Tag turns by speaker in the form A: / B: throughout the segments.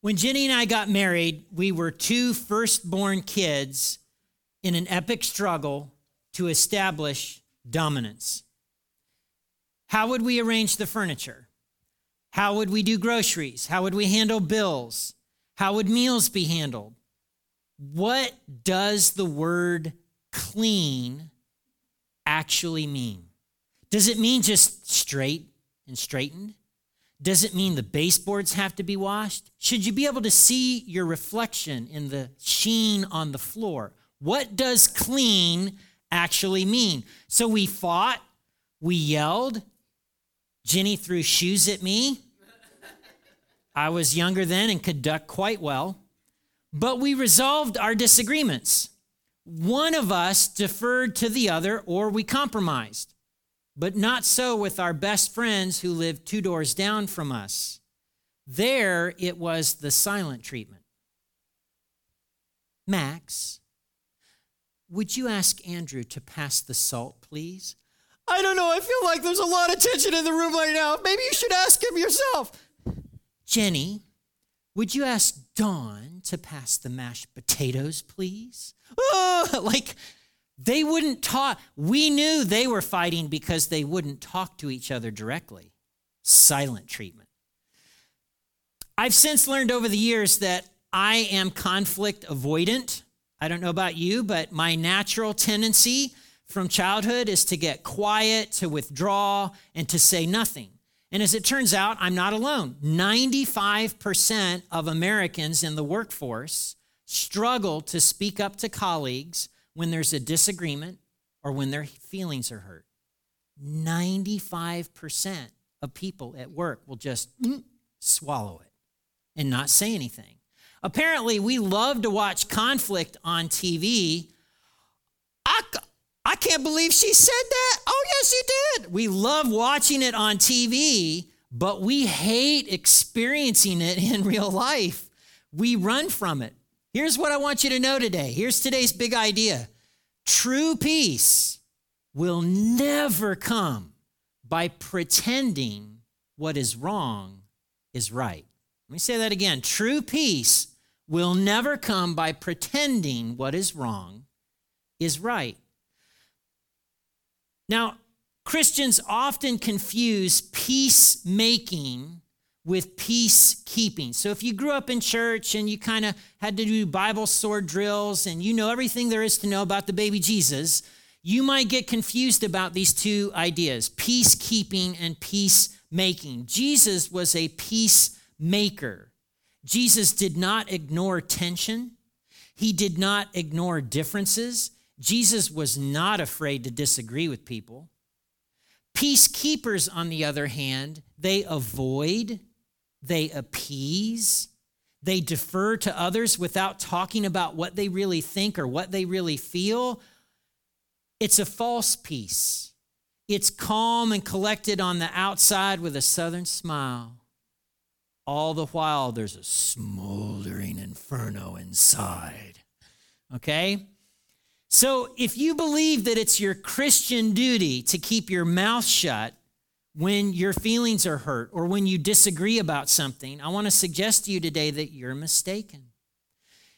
A: When Jenny and I got married, we were two firstborn kids in an epic struggle to establish dominance. How would we arrange the furniture? How would we do groceries? How would we handle bills? How would meals be handled? What does the word clean actually mean? Does it mean just straight and straightened? Does it mean the baseboards have to be washed? Should you be able to see your reflection in the sheen on the floor? What does clean actually mean? So we fought, we yelled. Jenny threw shoes at me. I was younger then and could duck quite well. But we resolved our disagreements. One of us deferred to the other, or we compromised. But not so with our best friends who lived two doors down from us. There it was the silent treatment. Max, would you ask Andrew to pass the salt, please?
B: I don't know. I feel like there's a lot of tension in the room right now. Maybe you should ask him yourself.
A: Jenny, would you ask Dawn to pass the mashed potatoes, please? Oh, like they wouldn't talk. We knew they were fighting because they wouldn't talk to each other directly. Silent treatment. I've since learned over the years that I am conflict avoidant. I don't know about you, but my natural tendency from childhood is to get quiet, to withdraw, and to say nothing. And as it turns out, I'm not alone. 95% of Americans in the workforce struggle to speak up to colleagues when there's a disagreement or when their feelings are hurt. 95% of people at work will just mm, swallow it and not say anything. Apparently, we love to watch conflict on TV. I, I can't believe she said that. Oh, yes, she did. We love watching it on TV, but we hate experiencing it in real life. We run from it. Here's what I want you to know today. Here's today's big idea true peace will never come by pretending what is wrong is right. Let me say that again. True peace will never come by pretending what is wrong is right. Now, Christians often confuse peacemaking with peacekeeping. So if you grew up in church and you kind of had to do Bible sword drills and you know everything there is to know about the baby Jesus, you might get confused about these two ideas peacekeeping and peacemaking. Jesus was a peacemaker. Jesus did not ignore tension, he did not ignore differences. Jesus was not afraid to disagree with people. Peacekeepers, on the other hand, they avoid they appease, they defer to others without talking about what they really think or what they really feel. It's a false peace. It's calm and collected on the outside with a southern smile. All the while, there's a smoldering inferno inside. Okay? So, if you believe that it's your Christian duty to keep your mouth shut when your feelings are hurt or when you disagree about something, I want to suggest to you today that you're mistaken.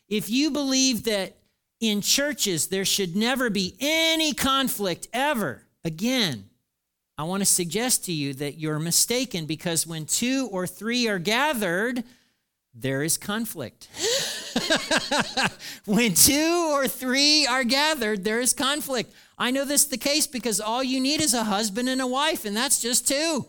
A: If you believe that in churches there should never be any conflict ever again, I want to suggest to you that you're mistaken because when two or three are gathered, there is conflict. when two or three are gathered, there is conflict. I know this is the case because all you need is a husband and a wife, and that's just two.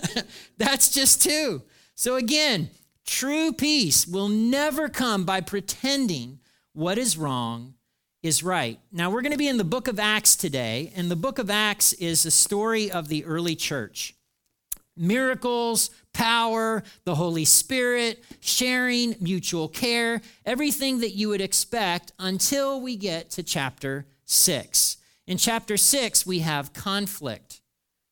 A: that's just two. So, again, true peace will never come by pretending what is wrong is right. Now, we're going to be in the book of Acts today, and the book of Acts is a story of the early church miracles, power, the Holy Spirit, sharing, mutual care, everything that you would expect until we get to chapter 6. In chapter six, we have conflict,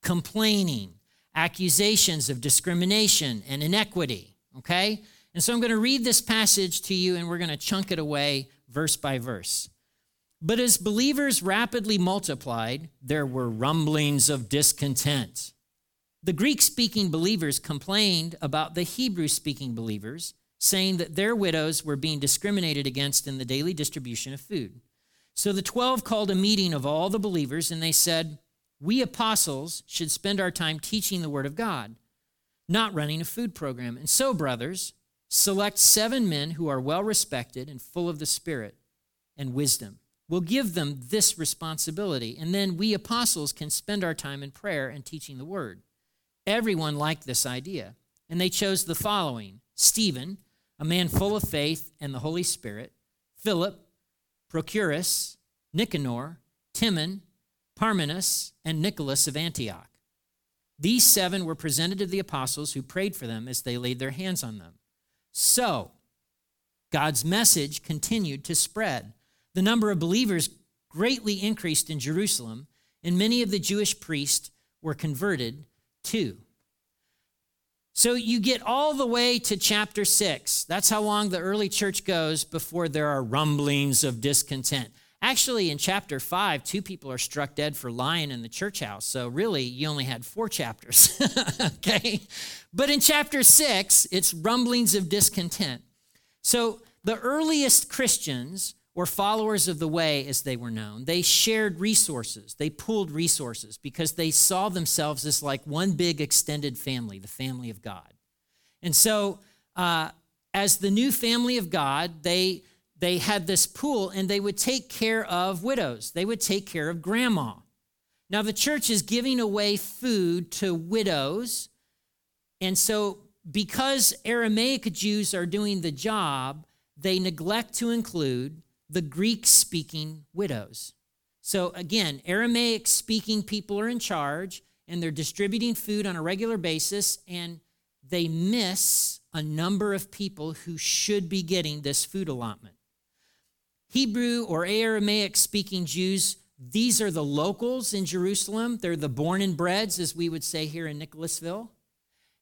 A: complaining, accusations of discrimination and inequity. Okay? And so I'm going to read this passage to you and we're going to chunk it away verse by verse. But as believers rapidly multiplied, there were rumblings of discontent. The Greek speaking believers complained about the Hebrew speaking believers, saying that their widows were being discriminated against in the daily distribution of food. So the 12 called a meeting of all the believers, and they said, We apostles should spend our time teaching the word of God, not running a food program. And so, brothers, select seven men who are well respected and full of the Spirit and wisdom. We'll give them this responsibility, and then we apostles can spend our time in prayer and teaching the word. Everyone liked this idea, and they chose the following Stephen, a man full of faith and the Holy Spirit, Philip, Prochorus, Nicanor, Timon, Parmenas, and Nicholas of Antioch. These seven were presented to the apostles who prayed for them as they laid their hands on them. So, God's message continued to spread. The number of believers greatly increased in Jerusalem, and many of the Jewish priests were converted too. So you get all the way to chapter six. That's how long the early church goes before there are rumblings of discontent. Actually, in chapter five, two people are struck dead for lying in the church house. So really, you only had four chapters. okay? But in chapter six, it's rumblings of discontent. So the earliest Christians or followers of the way, as they were known, they shared resources. They pooled resources because they saw themselves as like one big extended family, the family of God. And so, uh, as the new family of God, they they had this pool and they would take care of widows. They would take care of grandma. Now, the church is giving away food to widows. And so, because Aramaic Jews are doing the job, they neglect to include the Greek speaking widows. So again, Aramaic speaking people are in charge and they're distributing food on a regular basis, and they miss a number of people who should be getting this food allotment. Hebrew or Aramaic speaking Jews, these are the locals in Jerusalem. They're the born and breds, as we would say here in Nicholasville.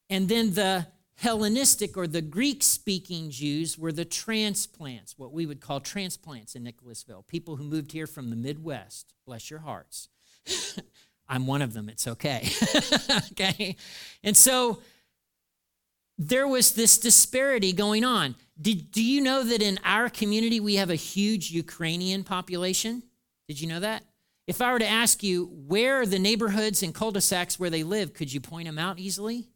A: And then the Hellenistic or the Greek speaking Jews were the transplants, what we would call transplants in Nicholasville, people who moved here from the Midwest. Bless your hearts. I'm one of them, it's okay. okay? And so there was this disparity going on. Did, do you know that in our community we have a huge Ukrainian population? Did you know that? If I were to ask you where are the neighborhoods and cul de sacs where they live, could you point them out easily?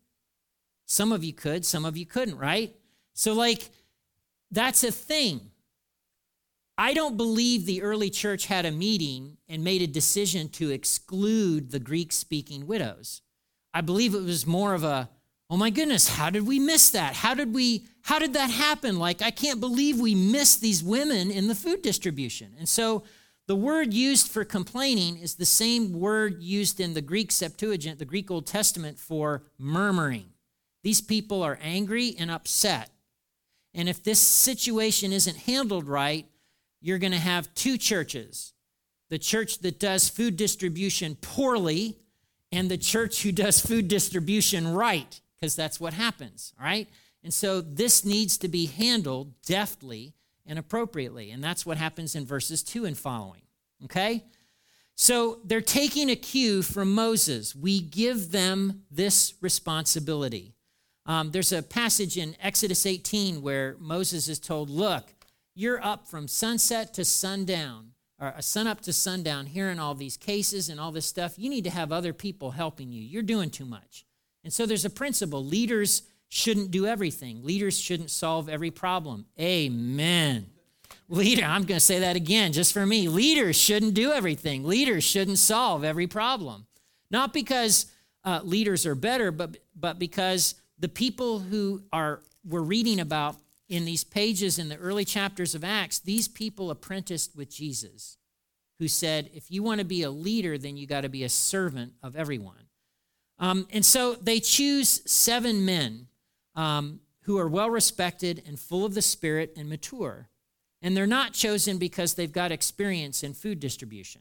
A: Some of you could, some of you couldn't, right? So, like, that's a thing. I don't believe the early church had a meeting and made a decision to exclude the Greek speaking widows. I believe it was more of a, oh my goodness, how did we miss that? How did we, how did that happen? Like, I can't believe we missed these women in the food distribution. And so the word used for complaining is the same word used in the Greek Septuagint, the Greek Old Testament, for murmuring. These people are angry and upset. And if this situation isn't handled right, you're going to have two churches the church that does food distribution poorly, and the church who does food distribution right, because that's what happens, right? And so this needs to be handled deftly and appropriately. And that's what happens in verses 2 and following, okay? So they're taking a cue from Moses. We give them this responsibility. Um, there's a passage in Exodus 18 where Moses is told, Look, you're up from sunset to sundown, or uh, sun up to sundown, hearing all these cases and all this stuff. You need to have other people helping you. You're doing too much. And so there's a principle leaders shouldn't do everything, leaders shouldn't solve every problem. Amen. Leader, I'm going to say that again just for me. Leaders shouldn't do everything, leaders shouldn't solve every problem. Not because uh, leaders are better, but, but because the people who are we're reading about in these pages in the early chapters of Acts, these people apprenticed with Jesus, who said, if you want to be a leader, then you got to be a servant of everyone. Um, and so they choose seven men um, who are well respected and full of the Spirit and mature. And they're not chosen because they've got experience in food distribution.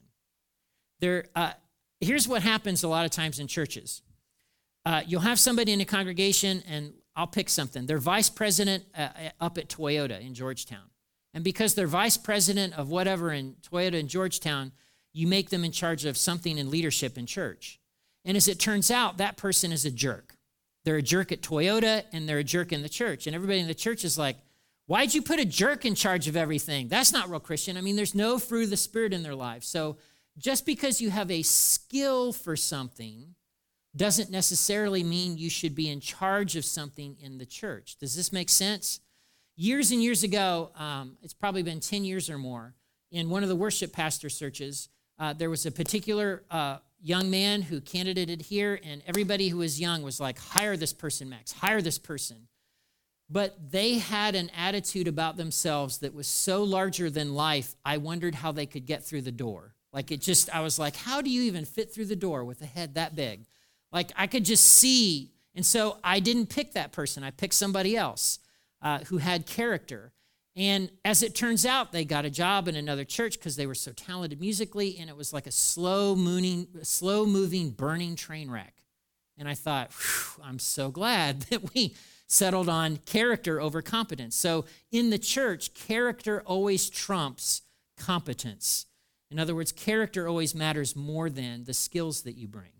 A: They're, uh, here's what happens a lot of times in churches uh, you'll have somebody in a congregation, and I'll pick something. They're vice president uh, uh, up at Toyota in Georgetown. And because they're vice president of whatever in Toyota in Georgetown, you make them in charge of something in leadership in church. And as it turns out, that person is a jerk. They're a jerk at Toyota and they're a jerk in the church. And everybody in the church is like, why'd you put a jerk in charge of everything? That's not real Christian. I mean, there's no fruit of the Spirit in their lives. So just because you have a skill for something doesn't necessarily mean you should be in charge of something in the church. Does this make sense? Years and years ago, um, it's probably been 10 years or more, in one of the worship pastor searches, uh, there was a particular uh, young man who candidated here, and everybody who was young was like, hire this person, Max, hire this person. But they had an attitude about themselves that was so larger than life, I wondered how they could get through the door. Like it just, I was like, how do you even fit through the door with a head that big? Like I could just see. And so I didn't pick that person, I picked somebody else uh, who had character. And as it turns out, they got a job in another church because they were so talented musically, and it was like a slow moving, slow moving, burning train wreck. And I thought, I'm so glad that we settled on character over competence. So in the church, character always trumps competence. In other words, character always matters more than the skills that you bring.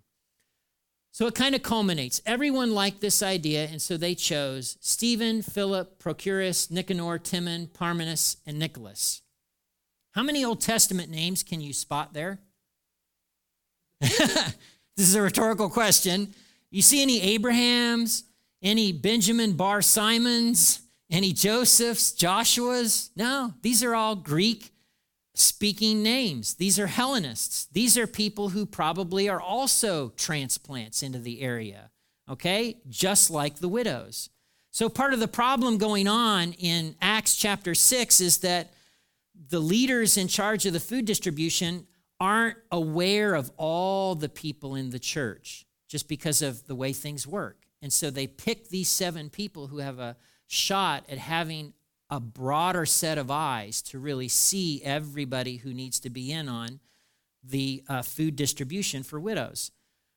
A: So it kind of culminates. Everyone liked this idea, and so they chose Stephen, Philip, Prochorus, Nicanor, Timon, Parmenas, and Nicholas. How many Old Testament names can you spot there? this is a rhetorical question. You see any Abrahams, any Benjamin Bar Simons, any Josephs, Joshuas? No, these are all Greek speaking names. These are Hellenists. These are people who probably are also transplants into the area, okay? Just like the widows. So, part of the problem going on in Acts chapter 6 is that the leaders in charge of the food distribution aren't aware of all the people in the church just because of the way things work. And so they pick these seven people who have a shot at having a broader set of eyes to really see everybody who needs to be in on the uh, food distribution for widows.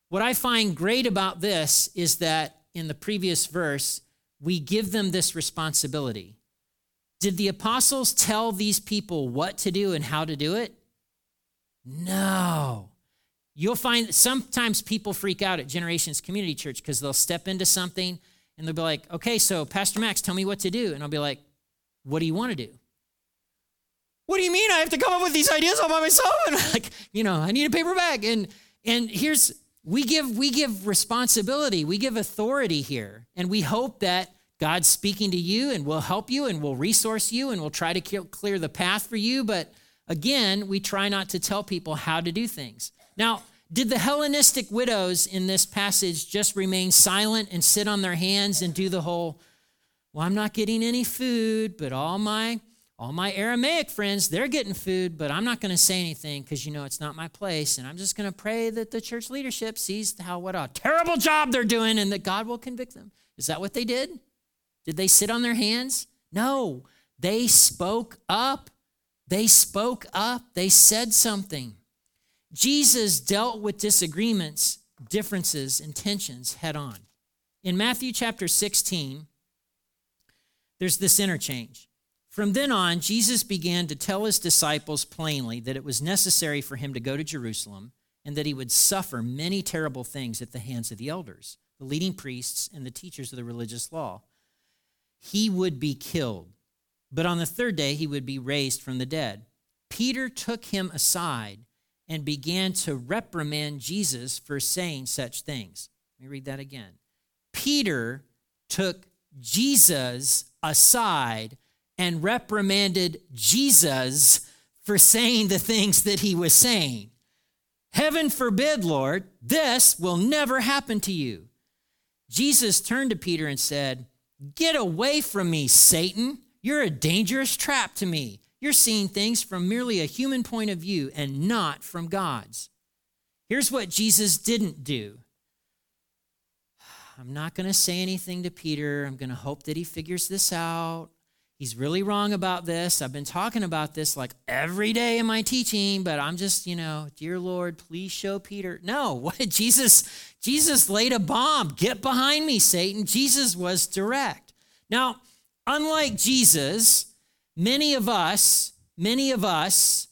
A: What I find great about this is that in the previous verse, we give them this responsibility. Did the apostles tell these people what to do and how to do it? No. You'll find sometimes people freak out at Generations Community Church because they'll step into something and they'll be like, okay, so Pastor Max, tell me what to do. And I'll be like, what do you want to do? What do you mean I have to come up with these ideas all by myself? And like, you know, I need a paper bag. And and here's we give we give responsibility, we give authority here, and we hope that God's speaking to you and will help you and will resource you and will try to clear the path for you. But again, we try not to tell people how to do things. Now, did the Hellenistic widows in this passage just remain silent and sit on their hands and do the whole well, I'm not getting any food, but all my all my Aramaic friends, they're getting food, but I'm not going to say anything because you know it's not my place. And I'm just going to pray that the church leadership sees how what a terrible job they're doing and that God will convict them. Is that what they did? Did they sit on their hands? No. They spoke up. They spoke up. They said something. Jesus dealt with disagreements, differences, and tensions head on. In Matthew chapter 16, there's this interchange. From then on, Jesus began to tell his disciples plainly that it was necessary for him to go to Jerusalem and that he would suffer many terrible things at the hands of the elders, the leading priests, and the teachers of the religious law. He would be killed, but on the third day he would be raised from the dead. Peter took him aside and began to reprimand Jesus for saying such things. Let me read that again. Peter took Jesus aside and reprimanded Jesus for saying the things that he was saying. Heaven forbid, Lord, this will never happen to you. Jesus turned to Peter and said, Get away from me, Satan. You're a dangerous trap to me. You're seeing things from merely a human point of view and not from God's. Here's what Jesus didn't do I'm not going to say anything to Peter. I'm going to hope that he figures this out. He's really wrong about this. I've been talking about this like every day in my teaching, but I'm just, you know, dear Lord, please show Peter. No, what Jesus? Jesus laid a bomb. Get behind me, Satan. Jesus was direct. Now, unlike Jesus, many of us, many of us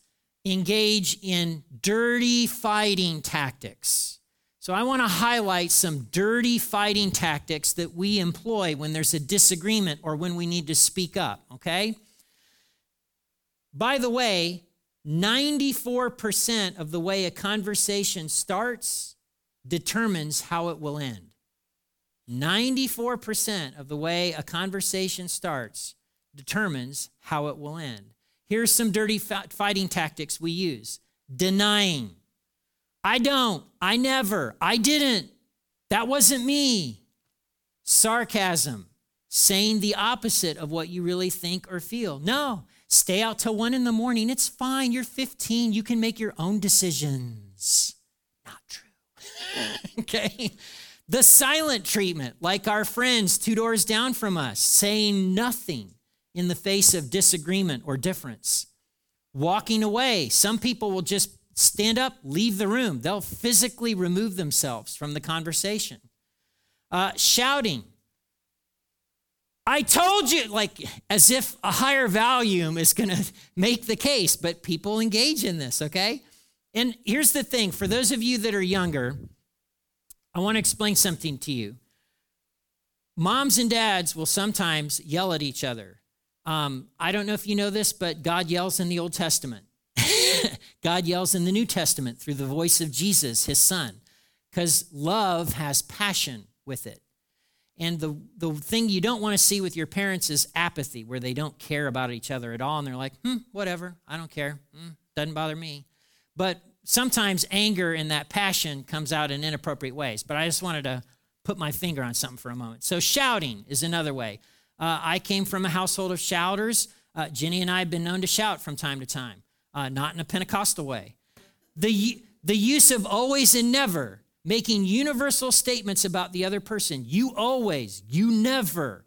A: engage in dirty fighting tactics. So I want to highlight some dirty fighting tactics that we employ when there's a disagreement or when we need to speak up, okay? By the way, 94% of the way a conversation starts determines how it will end. 94% of the way a conversation starts determines how it will end. Here's some dirty fighting tactics we use denying. I don't. I never. I didn't. That wasn't me. Sarcasm. Saying the opposite of what you really think or feel. No. Stay out till one in the morning. It's fine. You're 15. You can make your own decisions. Not true. okay. The silent treatment, like our friends two doors down from us, saying nothing in the face of disagreement or difference. Walking away. Some people will just stand up, leave the room. They'll physically remove themselves from the conversation. Uh, shouting. I told you, like as if a higher volume is going to make the case, but people engage in this, okay? And here's the thing for those of you that are younger, I want to explain something to you. Moms and dads will sometimes yell at each other. Um, I don't know if you know this, but God yells in the Old Testament. God yells in the New Testament through the voice of Jesus, his son, because love has passion with it. And the, the thing you don't want to see with your parents is apathy, where they don't care about each other at all. And they're like, hmm, whatever, I don't care. Mm, doesn't bother me. But sometimes anger and that passion comes out in inappropriate ways. But I just wanted to put my finger on something for a moment. So, shouting is another way. Uh, I came from a household of shouters. Uh, Jenny and I have been known to shout from time to time, uh, not in a Pentecostal way. The, the use of always and never, making universal statements about the other person. You always, you never,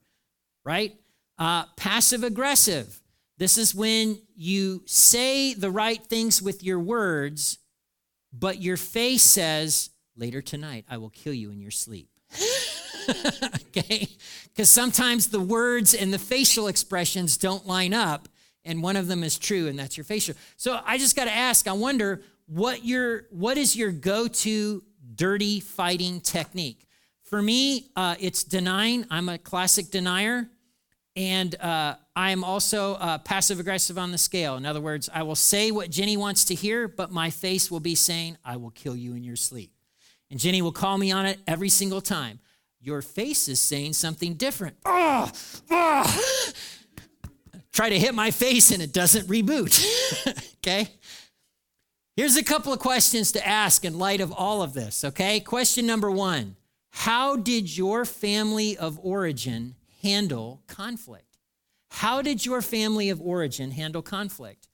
A: right? Uh, passive aggressive. This is when you say the right things with your words, but your face says, Later tonight, I will kill you in your sleep. okay? Because sometimes the words and the facial expressions don't line up, and one of them is true, and that's your facial. So I just got to ask, I wonder what your what is your go-to dirty fighting technique? For me, uh, it's denying. I'm a classic denier. And uh, I am also uh, passive aggressive on the scale. In other words, I will say what Jenny wants to hear, but my face will be saying, I will kill you in your sleep. And Jenny will call me on it every single time. Your face is saying something different. Oh, oh. Try to hit my face and it doesn't reboot. okay? Here's a couple of questions to ask in light of all of this, okay? Question number one How did your family of origin handle conflict? How did your family of origin handle conflict?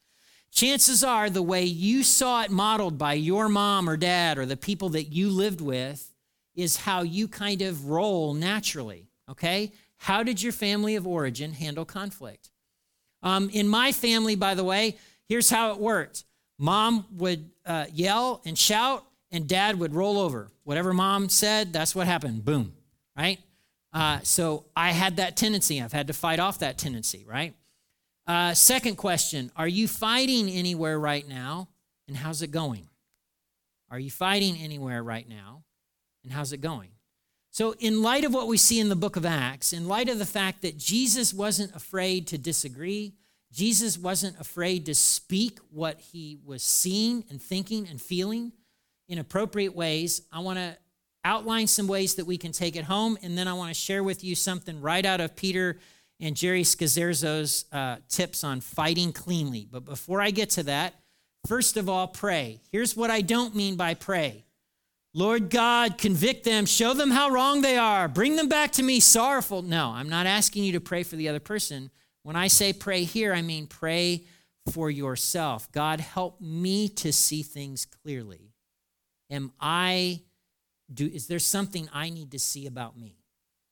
A: Chances are the way you saw it modeled by your mom or dad or the people that you lived with is how you kind of roll naturally, okay? How did your family of origin handle conflict? Um, in my family, by the way, here's how it worked mom would uh, yell and shout, and dad would roll over. Whatever mom said, that's what happened. Boom, right? Uh, so I had that tendency. I've had to fight off that tendency, right? Uh, second question Are you fighting anywhere right now? And how's it going? Are you fighting anywhere right now? And how's it going? So, in light of what we see in the book of Acts, in light of the fact that Jesus wasn't afraid to disagree, Jesus wasn't afraid to speak what he was seeing and thinking and feeling in appropriate ways, I want to outline some ways that we can take it home, and then I want to share with you something right out of Peter and Geri Scazzero's uh, tips on fighting cleanly. But before I get to that, first of all, pray. Here's what I don't mean by pray. Lord God, convict them, show them how wrong they are, bring them back to me sorrowful. No, I'm not asking you to pray for the other person. When I say pray here, I mean pray for yourself. God, help me to see things clearly. Am I do is there something I need to see about me?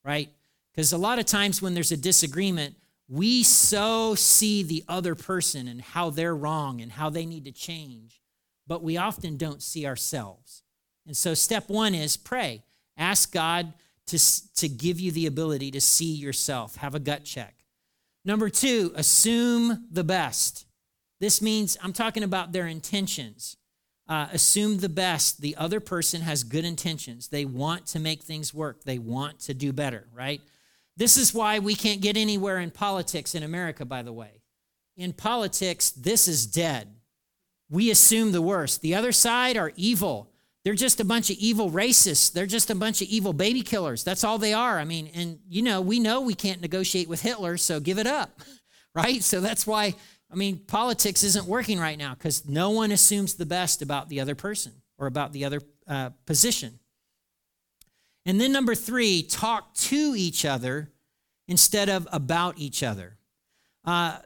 A: Right? Because a lot of times when there's a disagreement, we so see the other person and how they're wrong and how they need to change, but we often don't see ourselves. And so, step one is pray. Ask God to, to give you the ability to see yourself, have a gut check. Number two, assume the best. This means I'm talking about their intentions. uh, assume the best. The other person has good intentions. They want to make things work, they want to do better, right? This is why we can't get anywhere in politics in America, by the way. In politics, this is dead. We assume the worst. The other side are evil. They're just a bunch of evil racists. They're just a bunch of evil baby killers. That's all they are. I mean, and you know, we know we can't negotiate with Hitler, so give it up, right? So that's why, I mean, politics isn't working right now because no one assumes the best about the other person or about the other uh, position. And then number three, talk to each other instead of about each other. Uh,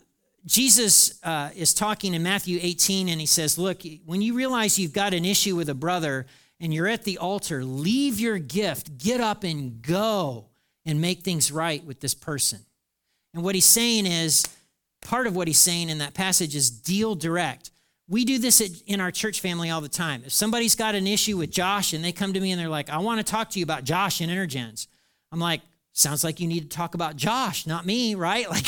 A: Jesus uh, is talking in Matthew 18, and he says, Look, when you realize you've got an issue with a brother and you're at the altar, leave your gift, get up and go and make things right with this person. And what he's saying is, part of what he's saying in that passage is deal direct. We do this in our church family all the time. If somebody's got an issue with Josh and they come to me and they're like, I want to talk to you about Josh and Intergens, I'm like, sounds like you need to talk about Josh, not me, right? Like,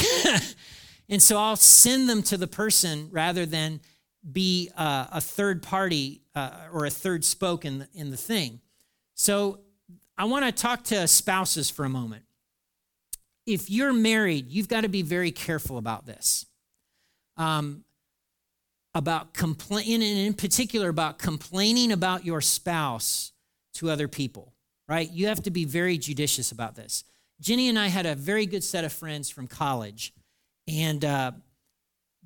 A: And so I'll send them to the person rather than be uh, a third party uh, or a third spoke in the, in the thing. So I want to talk to spouses for a moment. If you're married, you've got to be very careful about this. Um, about complaining, and in particular about complaining about your spouse to other people, right? You have to be very judicious about this. Jenny and I had a very good set of friends from college and uh,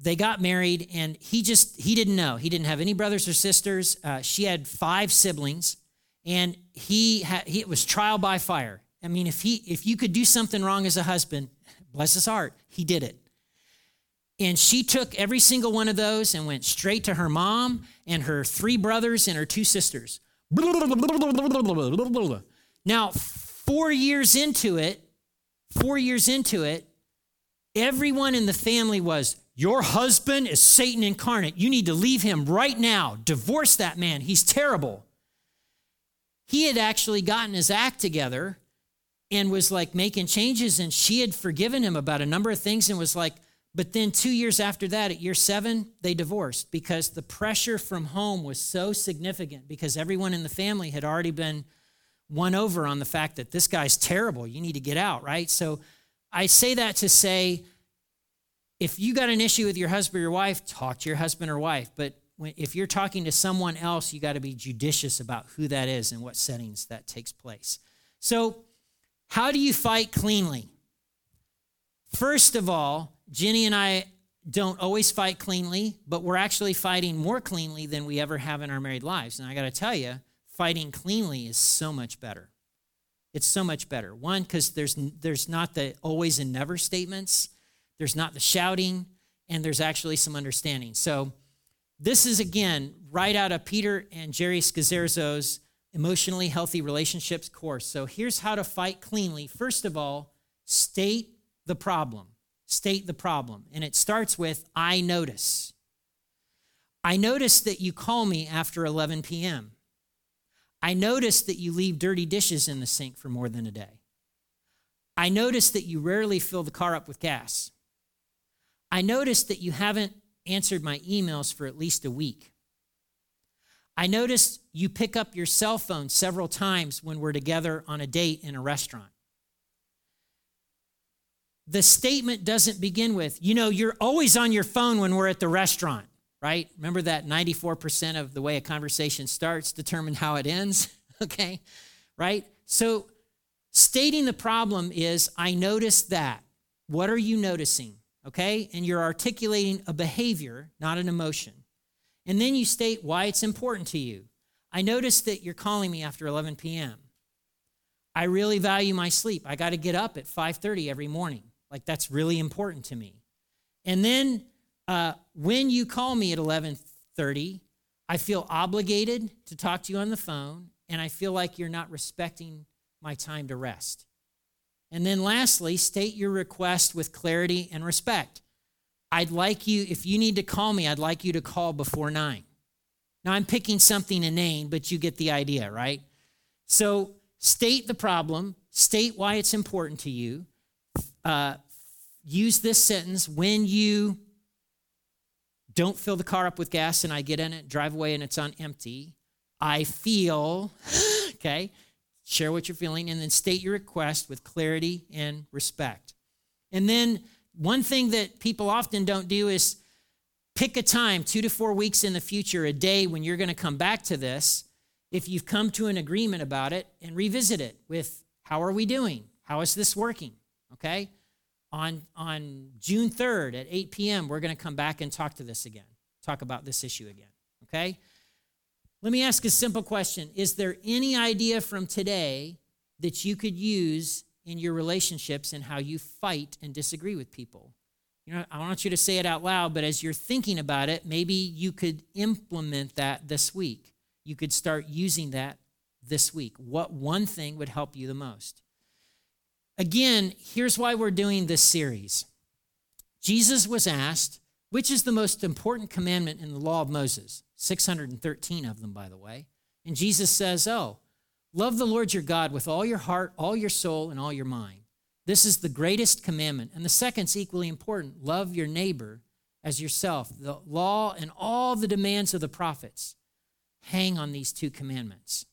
A: they got married and he just he didn't know. He didn't have any brothers or sisters. Uh, she had five siblings and he had he, it was trial by fire. I mean if he if you could do something wrong as a husband bless his heart he did it. And she took every single one of those and went straight to her mom and her three brothers and her two sisters. Now four years into it four years into it Everyone in the family was, Your husband is Satan incarnate. You need to leave him right now. Divorce that man. He's terrible. He had actually gotten his act together and was like making changes, and she had forgiven him about a number of things and was like, but then two years after that, at year seven, they divorced because the pressure from home was so significant because everyone in the family had already been won over on the fact that this guy's terrible. You need to get out, right? So I say that to say if you got an issue with your husband or your wife, talk to your husband or wife. But if you're talking to someone else, you got to be judicious about who that is and what settings that takes place. So, how do you fight cleanly? First of all, Jenny and I don't always fight cleanly, but we're actually fighting more cleanly than we ever have in our married lives. And I got to tell you, fighting cleanly is so much better. It's so much better. One, because there's there's not the always and never statements, there's not the shouting, and there's actually some understanding. So this is again right out of Peter and Geri Scazzero's emotionally healthy relationships course. So here's how to fight cleanly. First of all, state the problem. State the problem. And it starts with I notice. I notice that you call me after 11 p.m. I notice that you leave dirty dishes in the sink for more than a day. I notice that you rarely fill the car up with gas. I notice that you haven't answered my emails for at least a week. I notice you pick up your cell phone several times when we're together on a date in a restaurant. The statement doesn't begin with, you know, you're always on your phone when we're at the restaurant right? Remember that 94% of the way a conversation starts determine how it ends, okay? Right? So stating the problem is I noticed that. What are you noticing? Okay? And you're articulating a behavior, not an emotion. And then you state why it's important to you. I noticed that you're calling me after 11 p.m. I really value my sleep. I got to get up at 5:30 every morning. Like that's really important to me. And then uh, when you call me at 11:30, I feel obligated to talk to you on the phone, and I feel like you're not respecting my time to rest. And then lastly, state your request with clarity and respect. I'd like you, if you need to call me, I'd like you to call before nine. Now, I'm picking something inane, but you get the idea, right? So, state the problem, state why it's important to you. Uh, use this sentence when you don't fill the car up with gas and I get in it, drive away and it's on empty. I feel, okay, share what you're feeling, and then state your request with clarity and respect. And then one thing that people often don't do is pick a time, two to four weeks in the future, a day when you're going to come back to this. If you've come to an agreement about it and revisit it with how are we doing? How is this working? Okay? On, on June 3rd at 8 p.m., we're going to come back and talk to this again, talk about this issue again. Okay? Let me ask a simple question Is there any idea from today that you could use in your relationships and how you fight and disagree with people? You know, I want you to say it out loud, but as you're thinking about it, maybe you could implement that this week. You could start using that this week. What one thing would help you the most? Again, here's why we're doing this series. Jesus was asked, which is the most important commandment in the law of Moses? 613 of them, by the way. And Jesus says, Oh, love the Lord your God with all your heart, all your soul, and all your mind. This is the greatest commandment. And the second's equally important love your neighbor as yourself. The law and all the demands of the prophets hang on these two commandments.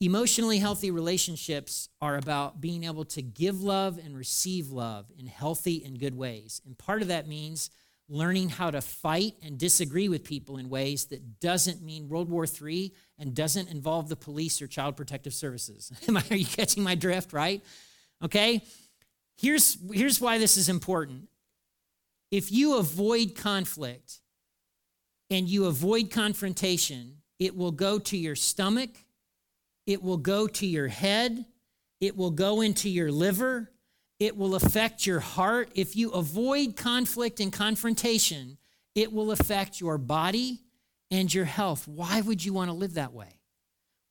A: Emotionally healthy relationships are about being able to give love and receive love in healthy and good ways. And part of that means learning how to fight and disagree with people in ways that doesn't mean World War III and doesn't involve the police or child protective services. Are you catching my drift, right? Okay? Here's, here's why this is important. If you avoid conflict and you avoid confrontation, it will go to your stomach it will go to your head, it will go into your liver, it will affect your heart. If you avoid conflict and confrontation, it will affect your body and your health. Why would you want to live that way?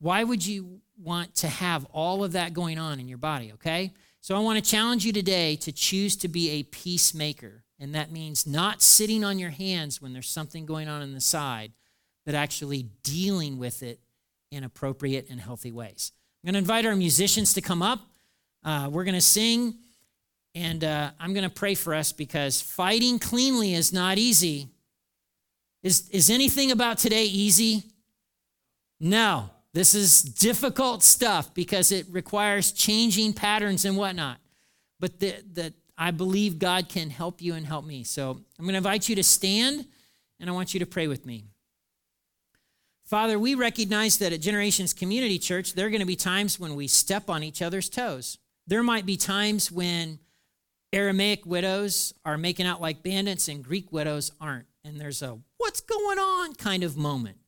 A: Why would you want to have all of that going on in your body, okay? So I want to challenge you today to choose to be a peacemaker. And that means not sitting on your hands when there's something going on in the side, but actually dealing with it in appropriate and healthy ways. I'm going to invite our musicians to come up. Uh, we're going to sing, and uh, I'm going to pray for us because fighting cleanly is not easy. Is, is anything about today easy? No. This is difficult stuff because it requires changing patterns and whatnot. But the, I believe God can help you and help me. So I'm going to invite you to stand, and I want you to pray with me. Father, we recognize that at Generations Community Church, there are going to be times when we step on each other's toes. There might be times when Aramaic widows are making out like bandits and Greek widows aren't. And there's a what's going on kind of moment.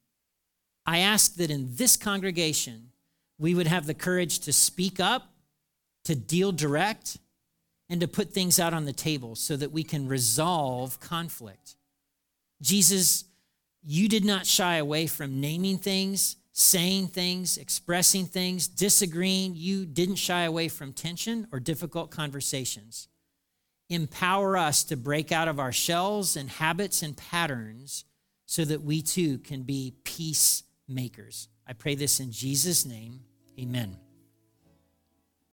A: I ask that in this congregation, we would have the courage to speak up, to deal direct, and to put things out on the table so that we can resolve conflict. Jesus you did not shy away from naming things, saying things, expressing things, disagreeing. You didn't shy away from tension or difficult conversations. Empower us to break out of our shells and habits and patterns so that we too can be peacemakers. I pray this in Jesus' name. Amen.